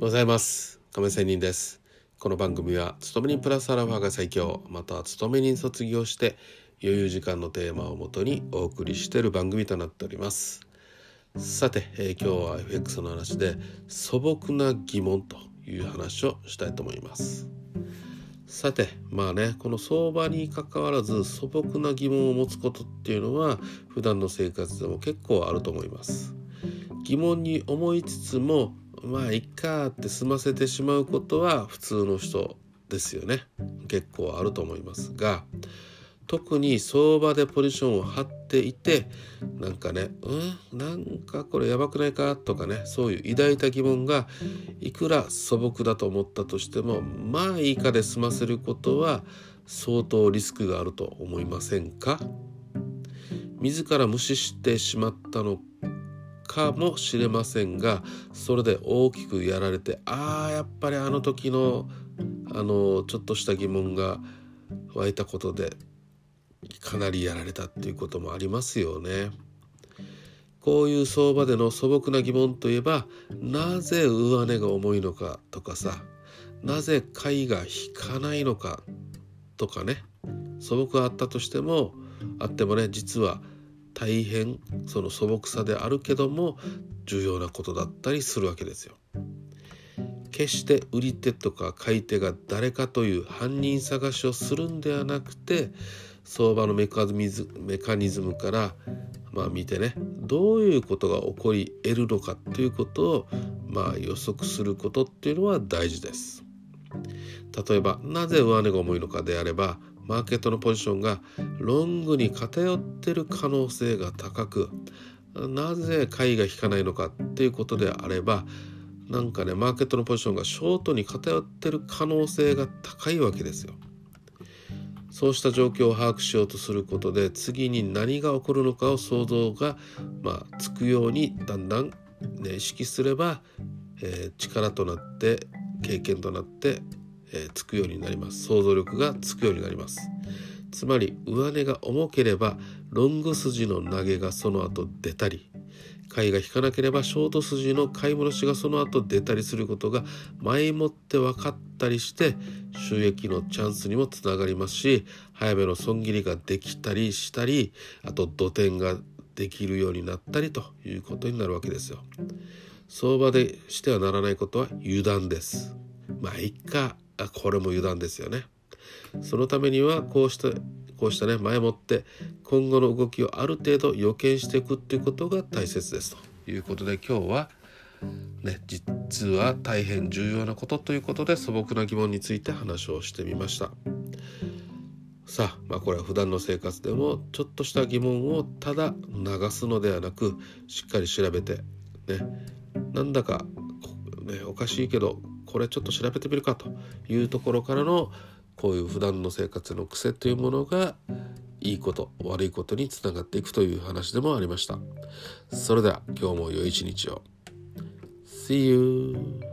ございます。亀仙人です。この番組は勤め人プラスアラファが最強。または勤め人卒業して余裕時間のテーマをもとにお送りしている番組となっております。さて、えー、今日は FX の話で素朴な疑問という話をしたいと思います。さてまあねこの相場にかかわらず素朴な疑問を持つことっていうのは普段の生活でも結構あると思います。疑問に思いつつもまあいっかって済ませてしまうことは普通の人ですよね。結構あると思いますが。特に相場でポジションを張っていてなんかねうん？なんかこれやばくないか？とかねそういう抱いた疑問がいくら素朴だと思ったとしてもまあいいかで済ませることは相当リスクがあると思いませんか？自ら無視してしまったのかもしれませんがそれで大きくやられてああやっぱりあの時のあのちょっとした疑問が湧いたことでかなりやられたっていうこともありますよね。こういう相場での素朴な疑問といえばなぜ上値が重いのかとかさなぜ買いが引かないのかとかね素朴あったとしてもあってもね実は大変その素朴さであるけども重要なことだったりするわけですよ。決して売り手とか買い手が誰かという犯人探しをするんではなくて相場のメカニズムからまあ見てねどういうことが起こり得るのかということをまあ予測することっていうのは大事です。例えばなぜ上値が重いのかであればマーケットのポジションがロングに偏ってる可能性が高くなぜ買いが引かないのかっていうことであればなんかねマーケットのポジションがショートに偏ってる可能性が高いわけですよ。そうした状況を把握しようとすることで次に何が起こるのかを想像が、まあ、つくようにだんだん、ね、意識すれば、えー、力となって経験となってえー、つくようになります想像力がつくようになりますつまり上値が重ければロング筋の投げがその後出たり買いが引かなければショート筋の買い戻しがその後出たりすることが前もって分かったりして収益のチャンスにもつながりますし早めの損切りができたりしたりあと土点ができるようになったりということになるわけですよ。相場でしてはならないことは油断です。まあいっかあこれも油断ですよね。そのためにはこうしたこうしたね前もって今後の動きをある程度予見していくっていうことが大切ですということで今日はね実は大変重要なことということで素朴な疑問について話をしてみました。さあまあこれは普段の生活でもちょっとした疑問をただ流すのではなくしっかり調べてねなんだか、ね、おかしいけどこれちょっと調べてみるかというところからのこういう普段の生活の癖というものがいいこと悪いことにつながっていくという話でもありました。それでは今日も良い一日を。See you!